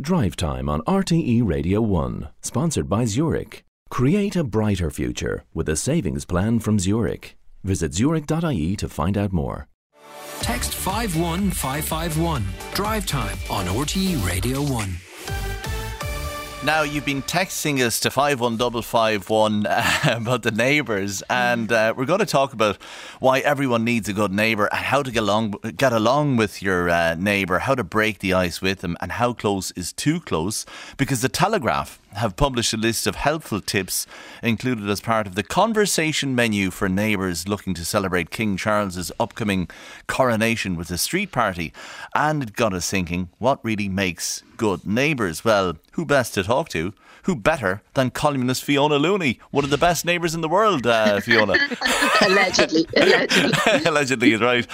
Drive Time on RTE Radio 1, sponsored by Zurich. Create a brighter future with a savings plan from Zurich. Visit zurich.ie to find out more. Text 51551. Drive Time on RTE Radio 1. Now, you've been texting us to 51551 uh, about the neighbours, and uh, we're going to talk about why everyone needs a good neighbour and how to get along, get along with your uh, neighbour, how to break the ice with them, and how close is too close. Because the Telegraph have published a list of helpful tips included as part of the conversation menu for neighbours looking to celebrate King Charles's upcoming coronation with a street party. And it got us thinking what really makes good neighbours? Well, who best to talk to? Who better than columnist Fiona Looney, one of the best neighbours in the world, uh, Fiona? allegedly, allegedly. allegedly, right.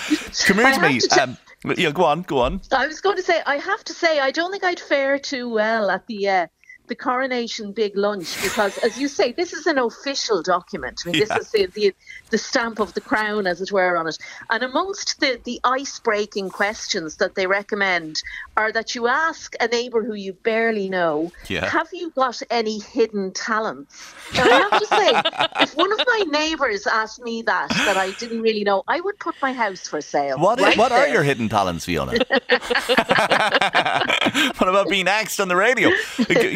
Come here to me. To um, yeah, go on, go on. I was going to say, I have to say, I don't think I'd fare too well at the uh, the coronation big lunch because, as you say, this is an official document. I mean, yeah. this is the, the, the stamp of the crown, as it were, on it. And amongst the the ice breaking questions that they recommend are that you ask a neighbour who you barely know, yeah. "Have you got any hidden talents?" Now, I have to say, if one of my neighbours asked me that that I didn't really know, I would put my house for sale. What right What there. are your hidden talents, Fiona? what about being axed on the radio?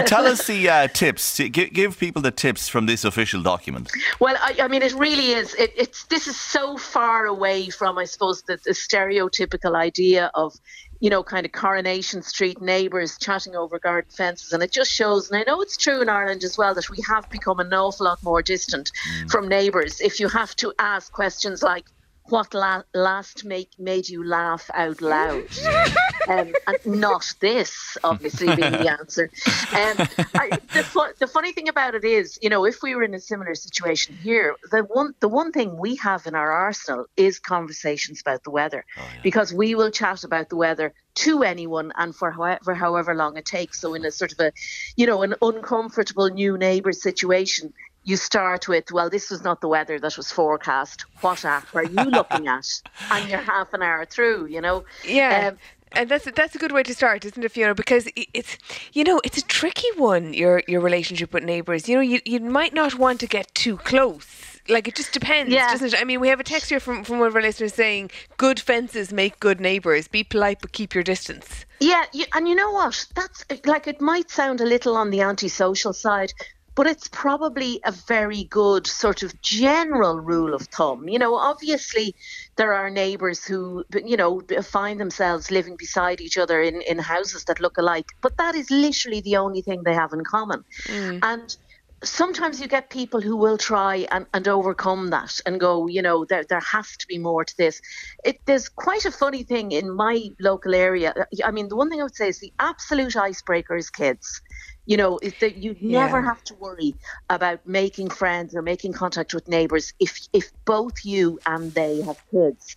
Tell us the uh, tips. Give, give, people the tips from this official document. Well, I, I mean, it really is. It, it's this is so far away from, I suppose, the, the stereotypical idea of you know, kind of Coronation Street neighbours chatting over garden fences. And it just shows, and I know it's true in Ireland as well, that we have become an awful lot more distant mm. from neighbours. If you have to ask questions like, what la- last make made you laugh out loud, um, and not this, obviously being the answer. Um, I, the, fu- the funny thing about it is, you know, if we were in a similar situation here, the one the one thing we have in our arsenal is conversations about the weather, oh, yeah. because we will chat about the weather to anyone and for however however long it takes. So in a sort of a, you know, an uncomfortable new neighbour situation, you start with, well, this was not the weather that was forecast. What app are you looking at? And you're half an hour through, you know? Yeah. Um, and that's that's a good way to start, isn't it, Fiona? Because it's you know it's a tricky one your your relationship with neighbours. You know you you might not want to get too close. Like it just depends, yeah. doesn't it? I mean, we have a text here from from one of our listeners saying, "Good fences make good neighbours. Be polite, but keep your distance." Yeah, you, and you know what? That's like it might sound a little on the antisocial side, but it's probably a very good sort of general rule of thumb. You know, obviously there are neighbours who, you know, find themselves living beside each other in, in houses that look alike, but that is literally the only thing they have in common. Mm. And sometimes you get people who will try and, and overcome that and go, you know, there, there has to be more to this. It, there's quite a funny thing in my local area. I mean, the one thing I would say is the absolute icebreaker is kids you know is that you never yeah. have to worry about making friends or making contact with neighbors if if both you and they have kids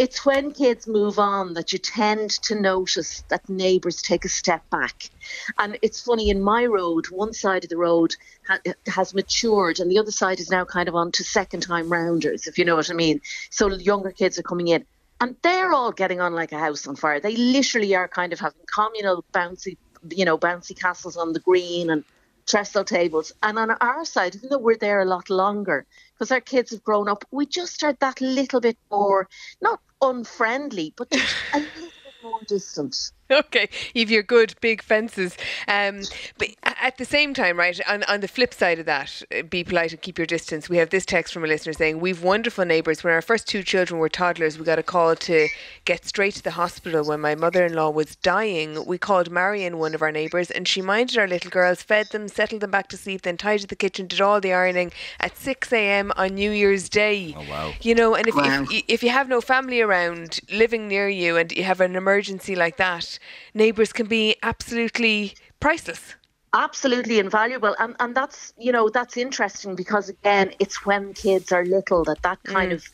it's when kids move on that you tend to notice that neighbours take a step back. And it's funny, in my road, one side of the road ha- has matured and the other side is now kind of on to second time rounders, if you know what I mean. So younger kids are coming in and they're all getting on like a house on fire. They literally are kind of having communal bouncy you know, bouncy castles on the green and trestle tables. And on our side, even though we're there a lot longer, because our kids have grown up, we just are that little bit more, not unfriendly, but just a little bit more distant. okay, if you're good big fences. Um, but at the same time, right, on, on the flip side of that, uh, be polite and keep your distance. We have this text from a listener saying, We've wonderful neighbours. When our first two children were toddlers, we got a call to get straight to the hospital when my mother in law was dying. We called Marion, one of our neighbours, and she minded our little girls, fed them, settled them back to sleep, then tidied the kitchen, did all the ironing at 6 a.m. on New Year's Day. Oh, wow. You know, and if, wow. if, if you have no family around living near you and you have an emergency like that, neighbours can be absolutely priceless. Absolutely invaluable. And and that's you know that's interesting because again it's when kids are little that that kind mm. of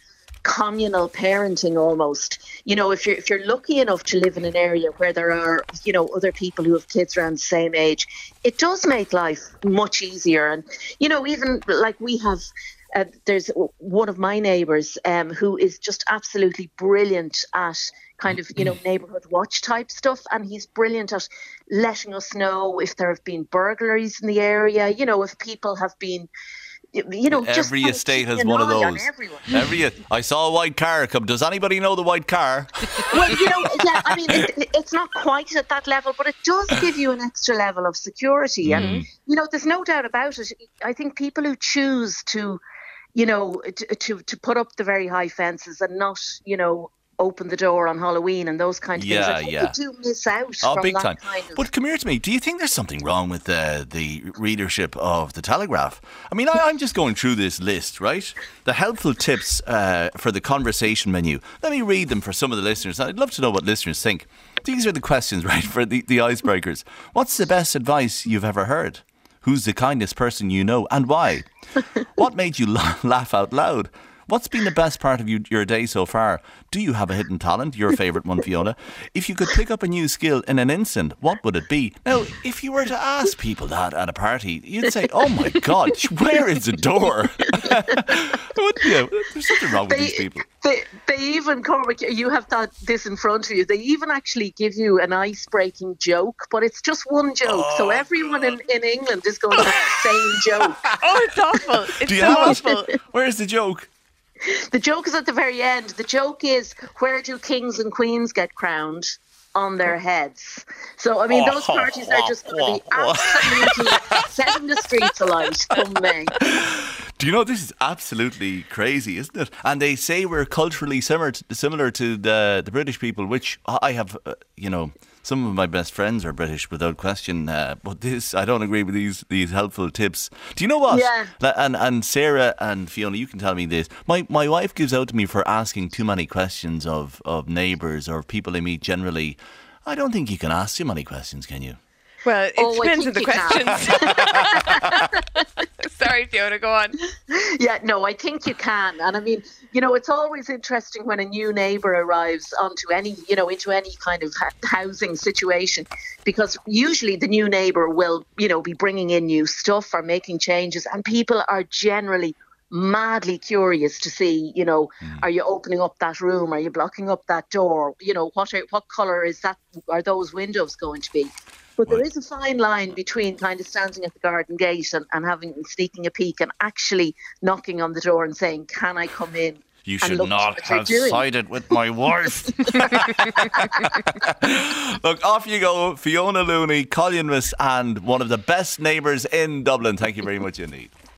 communal parenting almost you know if you're if you're lucky enough to live in an area where there are you know other people who have kids around the same age it does make life much easier. And you know even like we have uh, there's one of my neighbours um, who is just absolutely brilliant at kind of you know neighborhood watch type stuff, and he's brilliant at letting us know if there have been burglaries in the area. You know, if people have been you know, every estate has one of those. On every I saw a white car come. Does anybody know the white car? well, you know, yeah. I mean, it, it's not quite at that level, but it does give you an extra level of security, mm. and you know, there's no doubt about it. I think people who choose to you know, to, to, to put up the very high fences and not, you know, open the door on Halloween and those kind of yeah, things. I yeah, do miss out. Oh, big time. Kind of but come here to me. Do you think there's something wrong with the the readership of the Telegraph? I mean, I, am just going through this list, right? The helpful tips uh, for the conversation menu. Let me read them for some of the listeners. I'd love to know what listeners think. These are the questions, right, for the, the icebreakers. What's the best advice you've ever heard? Who's the kindest person you know and why? what made you laugh out loud? What's been the best part of you, your day so far? Do you have a hidden talent, your favourite one, Fiona? If you could pick up a new skill in an instant, what would it be? Now, if you were to ask people that at a party, you'd say, oh my God, where is the door? yeah, there's something wrong with they, these people. They, they even, Cormac, you have that, this in front of you, they even actually give you an ice breaking joke, but it's just one joke. Oh, so everyone in, in England is going to have the same joke. Oh, it's awful. It's Do you so have awful. It? Where's the joke? The joke is at the very end. The joke is where do kings and queens get crowned? On their heads. So, I mean, those parties are just going to be absolutely setting the streets alight come May. Do you know this is absolutely crazy, isn't it? And they say we're culturally similar to, similar to the the British people, which I have, uh, you know, some of my best friends are British without question. Uh, but this, I don't agree with these these helpful tips. Do you know what? Yeah. And and Sarah and Fiona, you can tell me this. My my wife gives out to me for asking too many questions of of neighbours or people I meet generally. I don't think you can ask too many questions, can you? Well, it oh, depends on the questions. Sorry, Fiona, go on. Yeah, no, I think you can. And I mean, you know, it's always interesting when a new neighbour arrives onto any, you know, into any kind of housing situation, because usually the new neighbour will, you know, be bringing in new stuff or making changes, and people are generally madly curious to see, you know, mm. are you opening up that room? Are you blocking up that door? You know, what are, what colour is that? Are those windows going to be? But there is a fine line between kind of standing at the garden gate and, and having sneaking a peek and actually knocking on the door and saying, "Can I come in?" You should not have sided with my wife. Look, off you go, Fiona Looney, Columnist, and one of the best neighbours in Dublin. Thank you very much indeed.